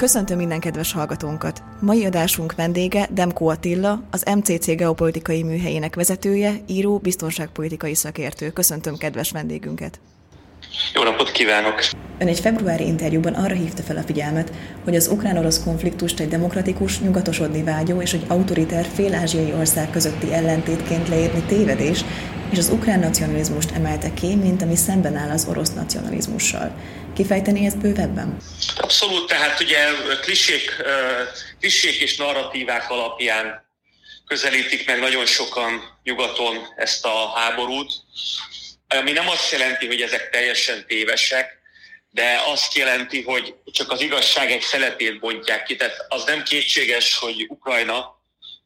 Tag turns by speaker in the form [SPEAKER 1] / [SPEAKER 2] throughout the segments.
[SPEAKER 1] Köszöntöm minden kedves hallgatónkat! Mai adásunk vendége Demko Attila, az MCC geopolitikai műhelyének vezetője, író, biztonságpolitikai szakértő. Köszöntöm kedves vendégünket!
[SPEAKER 2] Jó napot kívánok!
[SPEAKER 1] Ön egy februári interjúban arra hívta fel a figyelmet, hogy az ukrán-orosz konfliktust egy demokratikus, nyugatosodni vágyó és egy autoriter fél-ázsiai ország közötti ellentétként leírni tévedés, és az ukrán nacionalizmust emelte ki, mint ami szemben áll az orosz nacionalizmussal. Kifejteni ezt bővebben?
[SPEAKER 2] Abszolút, tehát ugye klisék, klisék és narratívák alapján közelítik meg nagyon sokan nyugaton ezt a háborút, ami nem azt jelenti, hogy ezek teljesen tévesek, de azt jelenti, hogy csak az igazság egy szeletét bontják ki. Tehát az nem kétséges, hogy Ukrajna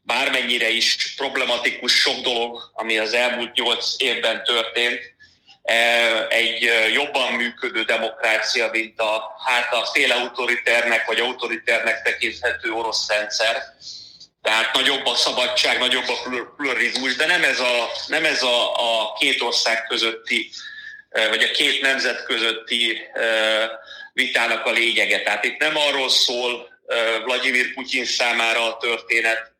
[SPEAKER 2] bármennyire is problematikus sok dolog, ami az elmúlt nyolc évben történt, e, egy jobban működő demokrácia, mint a, hát a fél autoriternek vagy autoriternek tekinthető orosz rendszer. Tehát nagyobb a szabadság, nagyobb a pluralizmus, de nem ez a, nem ez a, a két ország közötti, vagy a két nemzet közötti vitának a lényege. Tehát itt nem arról szól Vladimir Putyin számára a történet,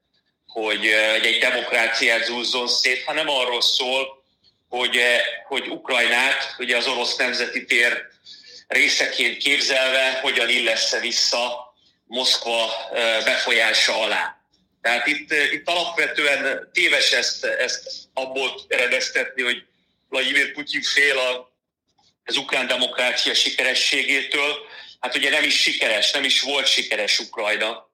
[SPEAKER 2] hogy egy demokráciát zúzzon szét, hanem arról szól, hogy, hogy Ukrajnát ugye az orosz nemzeti tér részeként képzelve hogyan illesz vissza Moszkva befolyása alá. Tehát itt, itt alapvetően téves ezt, ezt abból eredeztetni, hogy Vladimir Putyin fél a, az ukrán demokrácia sikerességétől. Hát ugye nem is sikeres, nem is volt sikeres Ukrajna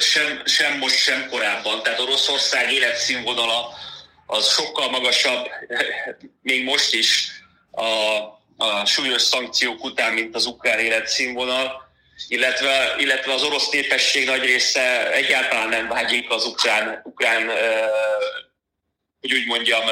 [SPEAKER 2] sem, sem most, sem korábban. Tehát Oroszország életszínvonala az sokkal magasabb, még most is a, a súlyos szankciók után, mint az ukrán életszínvonal, illetve, illetve az orosz népesség nagy része egyáltalán nem vágyik az ukrán, ukrán hogy úgy mondjam,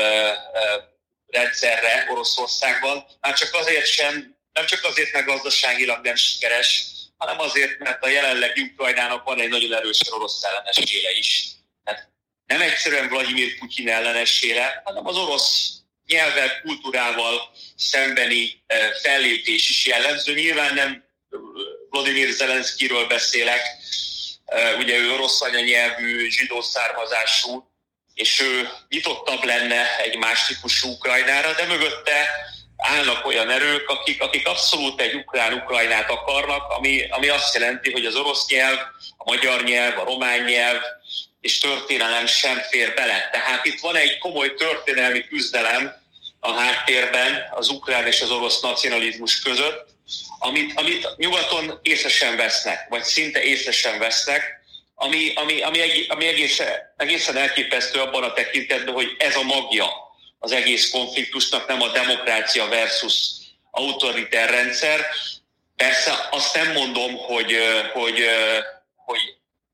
[SPEAKER 2] rendszerre Oroszországban. Már csak azért sem, nem csak azért, mert gazdaságilag nem sikeres, hanem azért, mert a jelenlegi Ukrajnának van egy nagyon erős orosz ellenessége is. Tehát nem egyszerűen Vladimir Putyin ellenessége, hanem az orosz nyelvvel, kultúrával szembeni fellépés is jellemző. Nyilván nem Vladimir Zelenszkiről beszélek, ugye ő orosz anyanyelvű, zsidó származású, és ő nyitottabb lenne egy más típusú Ukrajnára, de mögötte állnak olyan erők, akik, akik abszolút egy ukrán-ukrajnát akarnak, ami, ami azt jelenti, hogy az orosz nyelv, a magyar nyelv, a román nyelv és történelem sem fér bele. Tehát itt van egy komoly történelmi küzdelem a háttérben az ukrán és az orosz nacionalizmus között, amit, amit nyugaton észre sem vesznek, vagy szinte észre sem vesznek, ami, ami, ami, ami egészen, egészen elképesztő abban a tekintetben, hogy ez a magja az egész konfliktusnak, nem a demokrácia versus autoriter rendszer. Persze azt nem mondom, hogy, hogy, hogy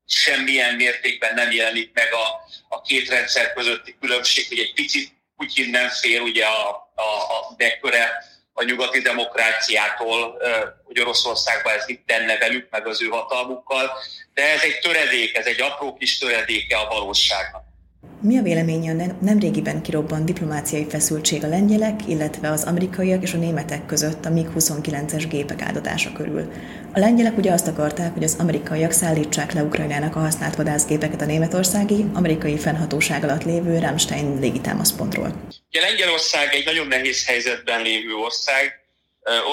[SPEAKER 2] semmilyen mértékben nem jelenik meg a, a két rendszer közötti különbség, hogy egy picit Putyin nem fél ugye a, a, a beköre a nyugati demokráciától, hogy Oroszországban ez mit tenne velük, meg az ő hatalmukkal, de ez egy töredék, ez egy apró kis töredéke a valóságnak.
[SPEAKER 1] Mi a véleménye a nemrégiben kirobbant diplomáciai feszültség a lengyelek, illetve az amerikaiak és a németek között a MiG-29-es gépek áldozása körül? A lengyelek ugye azt akarták, hogy az amerikaiak szállítsák le Ukrajnának a használt vadászgépeket a németországi, amerikai fennhatóság alatt lévő Ramstein légitámaszpontról.
[SPEAKER 2] Ugye Lengyelország egy nagyon nehéz helyzetben lévő ország,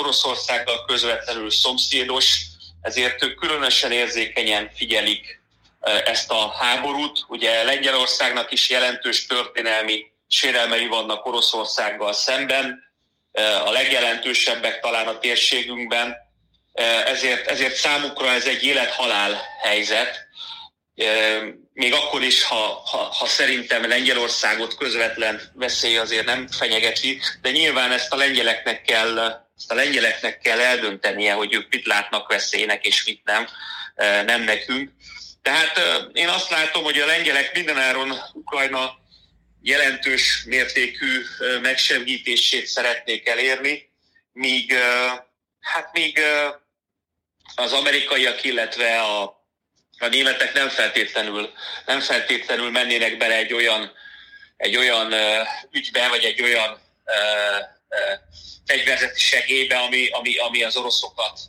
[SPEAKER 2] Oroszországgal közvetlenül szomszédos, ezért ők különösen érzékenyen figyelik ezt a háborút. Ugye Lengyelországnak is jelentős történelmi sérelmei vannak Oroszországgal szemben, a legjelentősebbek talán a térségünkben, ezért, ezért számukra ez egy élet-halál helyzet, még akkor is, ha, ha, ha szerintem Lengyelországot közvetlen veszély azért nem fenyegeti, de nyilván ezt a lengyeleknek kell, ezt a lengyeleknek kell eldöntenie, hogy ők mit látnak veszélynek és mit nem, nem nekünk. Tehát én azt látom, hogy a lengyelek mindenáron Ukrajna jelentős mértékű megsegítését szeretnék elérni, míg, hát míg az amerikaiak, illetve a, a németek nem feltétlenül, nem feltétlenül mennének bele egy olyan, egy olyan ügybe, vagy egy olyan fegyverzeti segélybe, ami, ami, ami az oroszokat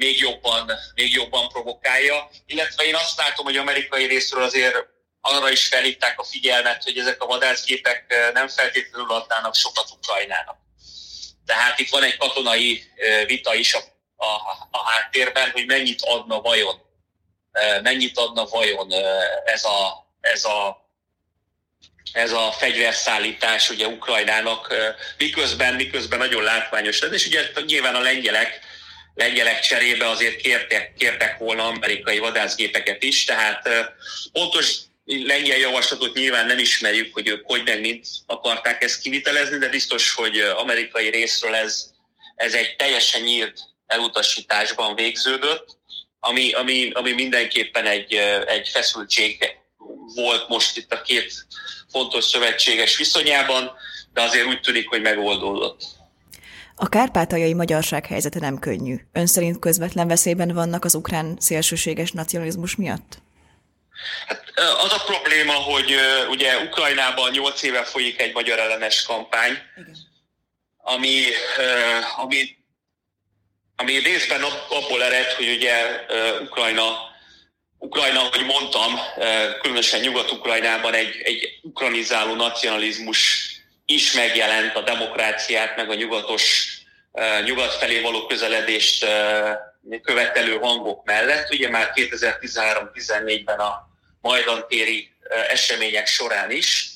[SPEAKER 2] még jobban, még jobban provokálja. Illetve én azt látom, hogy amerikai részről azért arra is felhívták a figyelmet, hogy ezek a vadászgépek nem feltétlenül adnának sokat Ukrajnának. Tehát itt van egy katonai vita is a, a, a háttérben, hogy mennyit adna vajon, mennyit adna vajon ez a, ez a ez a fegyverszállítás ugye Ukrajnának, miközben, miközben nagyon látványos lett, és ugye nyilván a lengyelek, lengyelek cserébe azért kértek, kértek volna amerikai vadászgépeket is, tehát pontos lengyel javaslatot nyilván nem ismerjük, hogy ők hogy meg mint akarták ezt kivitelezni, de biztos, hogy amerikai részről ez, ez egy teljesen nyílt elutasításban végződött, ami, ami, ami mindenképpen egy, egy feszültség volt most itt a két fontos szövetséges viszonyában, de azért úgy tűnik, hogy megoldódott.
[SPEAKER 1] A kárpátaljai magyarság helyzete nem könnyű. Ön szerint közvetlen veszélyben vannak az ukrán szélsőséges nacionalizmus miatt?
[SPEAKER 2] Hát az a probléma, hogy ugye Ukrajnában 8 éve folyik egy magyar ellenes kampány, Igen. ami, ami, ami részben abból ered, hogy ugye Ukrajna Ukrajna, ahogy mondtam, különösen Nyugat-Ukrajnában egy, egy ukranizáló nacionalizmus is megjelent a demokráciát, meg a nyugatos, nyugat felé való közeledést követelő hangok mellett. Ugye már 2013-14-ben a Majdan téri események során is,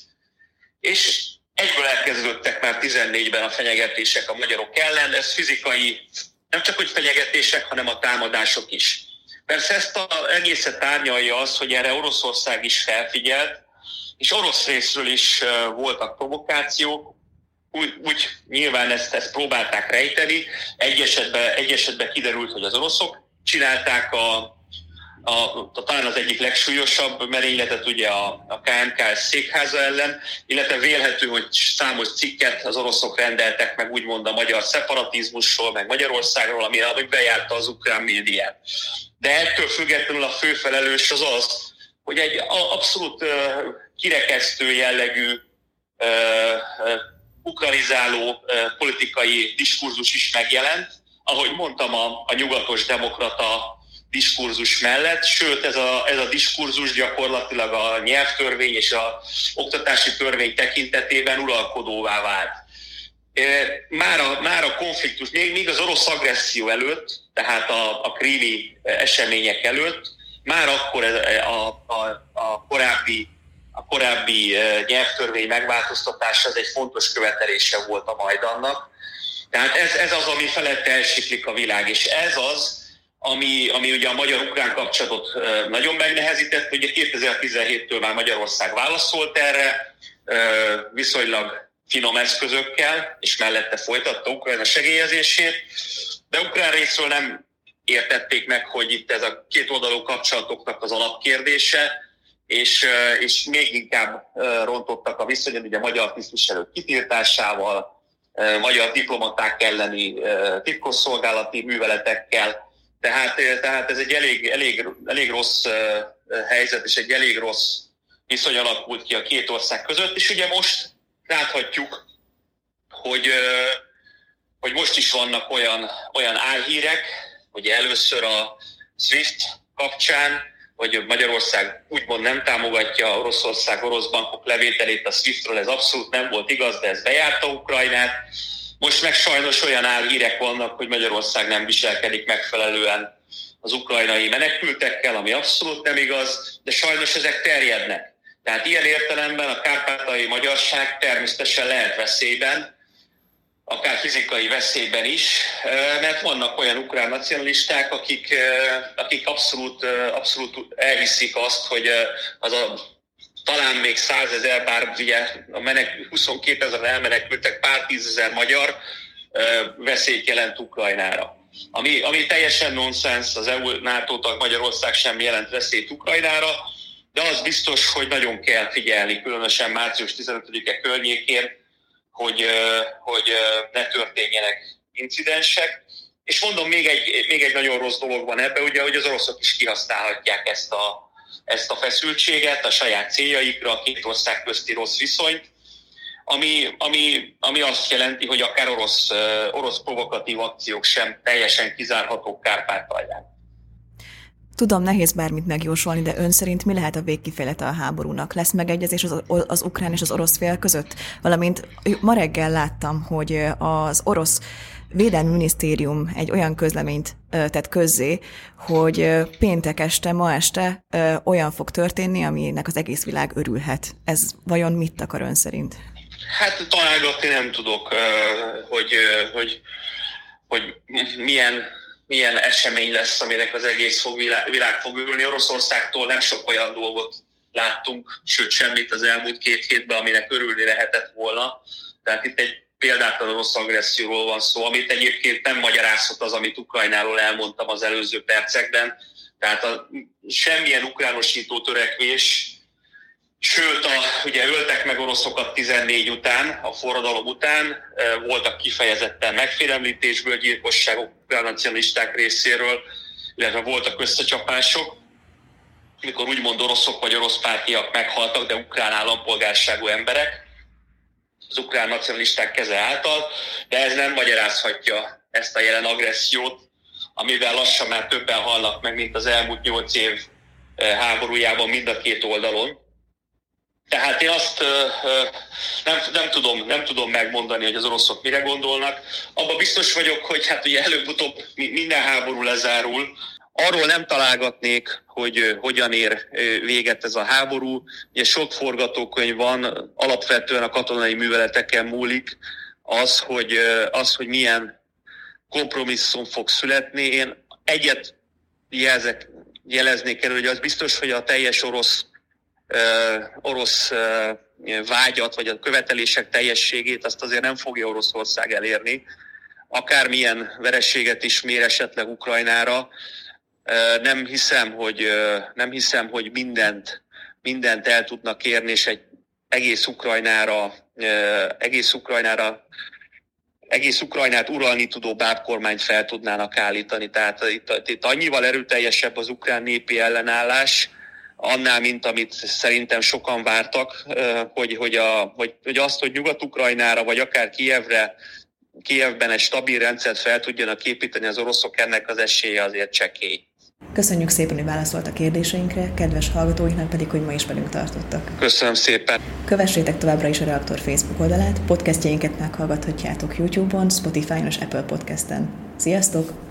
[SPEAKER 2] és egyből elkezdődtek már 14-ben a fenyegetések a magyarok ellen, ez fizikai, nem csak hogy fenyegetések, hanem a támadások is. Persze ezt a egészet árnyalja az, hogy erre Oroszország is felfigyelt, és orosz részről is voltak provokációk, úgy, úgy nyilván ezt, ezt próbálták rejteni. Egy esetben, egy esetben kiderült, hogy az oroszok csinálták a, a, a, talán az egyik legsúlyosabb merényletet ugye a, a KMK székháza ellen, illetve vélhető, hogy számos cikket az oroszok rendeltek meg úgymond a magyar szeparatizmusról, meg Magyarországról, ami, ami bejárta az ukrán médiát. De ettől függetlenül a főfelelős az az, hogy egy abszolút kirekesztő jellegű ukranizáló uh, politikai diskurzus is megjelent. Ahogy mondtam, a, a nyugatos demokrata diskurzus mellett, sőt ez a, ez a diskurzus gyakorlatilag a nyelvtörvény és a oktatási törvény tekintetében uralkodóvá vált. Már a, már a konfliktus, még, még az orosz agresszió előtt, tehát a, a krími események előtt, már akkor a, a, a korábbi a korábbi nyelvtörvény megváltoztatása az egy fontos követelése volt a Majdannak. Tehát ez, ez az, ami felett elsiklik a világ, és ez az, ami, ami ugye a magyar-ukrán kapcsolatot nagyon megnehezített. Ugye 2017-től már Magyarország válaszolt erre, viszonylag finom eszközökkel, és mellette folytatta Ukrajna segélyezését, de ukrán részről nem értették meg, hogy itt ez a két oldalú kapcsolatoknak az alapkérdése, és, és még inkább rontottak a viszonyon, ugye a magyar tisztviselők kitiltásával, magyar diplomaták elleni titkosszolgálati műveletekkel, tehát, eh, tehát ez egy elég, elég, elég rossz helyzet, és egy elég rossz viszony alakult ki a két ország között, és ugye most láthatjuk, hogy, hogy most is vannak olyan, olyan álhírek, hogy először a SWIFT kapcsán, hogy Magyarország úgymond nem támogatja Oroszország orosz bankok levételét a SWIFT-ről, ez abszolút nem volt igaz, de ez bejárta Ukrajnát. Most meg sajnos olyan álhírek vannak, hogy Magyarország nem viselkedik megfelelően az ukrajnai menekültekkel, ami abszolút nem igaz, de sajnos ezek terjednek. Tehát ilyen értelemben a kárpátai magyarság természetesen lehet veszélyben, akár fizikai veszélyben is, mert vannak olyan ukrán nacionalisták, akik, akik abszolút, abszolút elhiszik azt, hogy az a talán még százezer, bár ugye a menek, 22 ezer elmenekültek, pár tízezer magyar veszélyt jelent Ukrajnára. Ami, ami teljesen nonsens, az EU NATO Magyarország sem jelent veszélyt Ukrajnára, de az biztos, hogy nagyon kell figyelni, különösen március 15-e környékén, hogy, hogy ne történjenek incidensek. És mondom, még egy, még egy nagyon rossz dolog van ebbe, ugye, hogy az oroszok is kihasználhatják ezt a, ezt a feszültséget a saját céljaikra, a két ország közti rossz viszonyt. ami, ami, ami azt jelenti, hogy akár orosz, orosz provokatív akciók sem teljesen kizárhatók Kárpátalján.
[SPEAKER 1] Tudom, nehéz bármit megjósolni, de ön szerint mi lehet a végkifejlete a háborúnak? Lesz megegyezés az, az ukrán és az orosz fél között? Valamint ma reggel láttam, hogy az orosz Védelmi Minisztérium egy olyan közleményt tett közzé, hogy péntek este, ma este olyan fog történni, aminek az egész világ örülhet. Ez vajon mit akar ön szerint?
[SPEAKER 2] Hát találgatni nem tudok, hogy, hogy, hogy milyen milyen esemény lesz, aminek az egész fog világ, világ fog ülni. Oroszországtól nem sok olyan dolgot láttunk, sőt semmit az elmúlt két hétben, aminek örülni lehetett volna. Tehát itt egy példátlan orosz agresszióról van szó, amit egyébként nem magyarázhat az, amit Ukrajnáról elmondtam az előző percekben. Tehát a, semmilyen ukránosító törekvés, Sőt, a, ugye öltek meg oroszokat 14 után, a forradalom után, voltak kifejezetten megfélemlítésből gyilkosságok ukrán nacionalisták részéről, illetve voltak összecsapások, mikor úgymond oroszok vagy orosz pártiak meghaltak, de ukrán állampolgárságú emberek az ukrán nacionalisták keze által, de ez nem magyarázhatja ezt a jelen agressziót, amivel lassan már többen halnak meg, mint az elmúlt nyolc év háborújában mind a két oldalon tehát én azt nem, nem, tudom, nem tudom megmondani, hogy az oroszok mire gondolnak. Abba biztos vagyok, hogy hát ugye előbb-utóbb minden háború lezárul. Arról nem találgatnék, hogy hogyan ér véget ez a háború. Ugye sok forgatókönyv van, alapvetően a katonai műveleteken múlik az, hogy, az, hogy milyen kompromisszum fog születni. Én egyet jelzek, jeleznék elő, hogy az biztos, hogy a teljes orosz orosz vágyat, vagy a követelések teljességét, azt azért nem fogja Oroszország elérni. Akármilyen verességet is mér esetleg Ukrajnára, nem hiszem, hogy, nem hiszem, hogy mindent, mindent el tudnak kérni, és egy egész Ukrajnára, egész Ukrajnára egész Ukrajnát uralni tudó bábkormányt fel tudnának állítani. Tehát itt, itt annyival erőteljesebb az ukrán népi ellenállás, annál, mint amit szerintem sokan vártak, hogy, hogy, a, hogy, hogy azt, hogy Nyugat-Ukrajnára, vagy akár Kievre, Kievben egy stabil rendszert fel tudjanak építeni az oroszok, ennek az esélye azért csekély.
[SPEAKER 1] Köszönjük szépen, hogy válaszolt a kérdéseinkre, kedves hallgatóinknak pedig, hogy ma is velünk tartottak.
[SPEAKER 2] Köszönöm szépen.
[SPEAKER 1] Kövessétek továbbra is a Reaktor Facebook oldalát, podcastjainket meghallgathatjátok YouTube-on, Spotify-on és Apple Podcast-en. Sziasztok!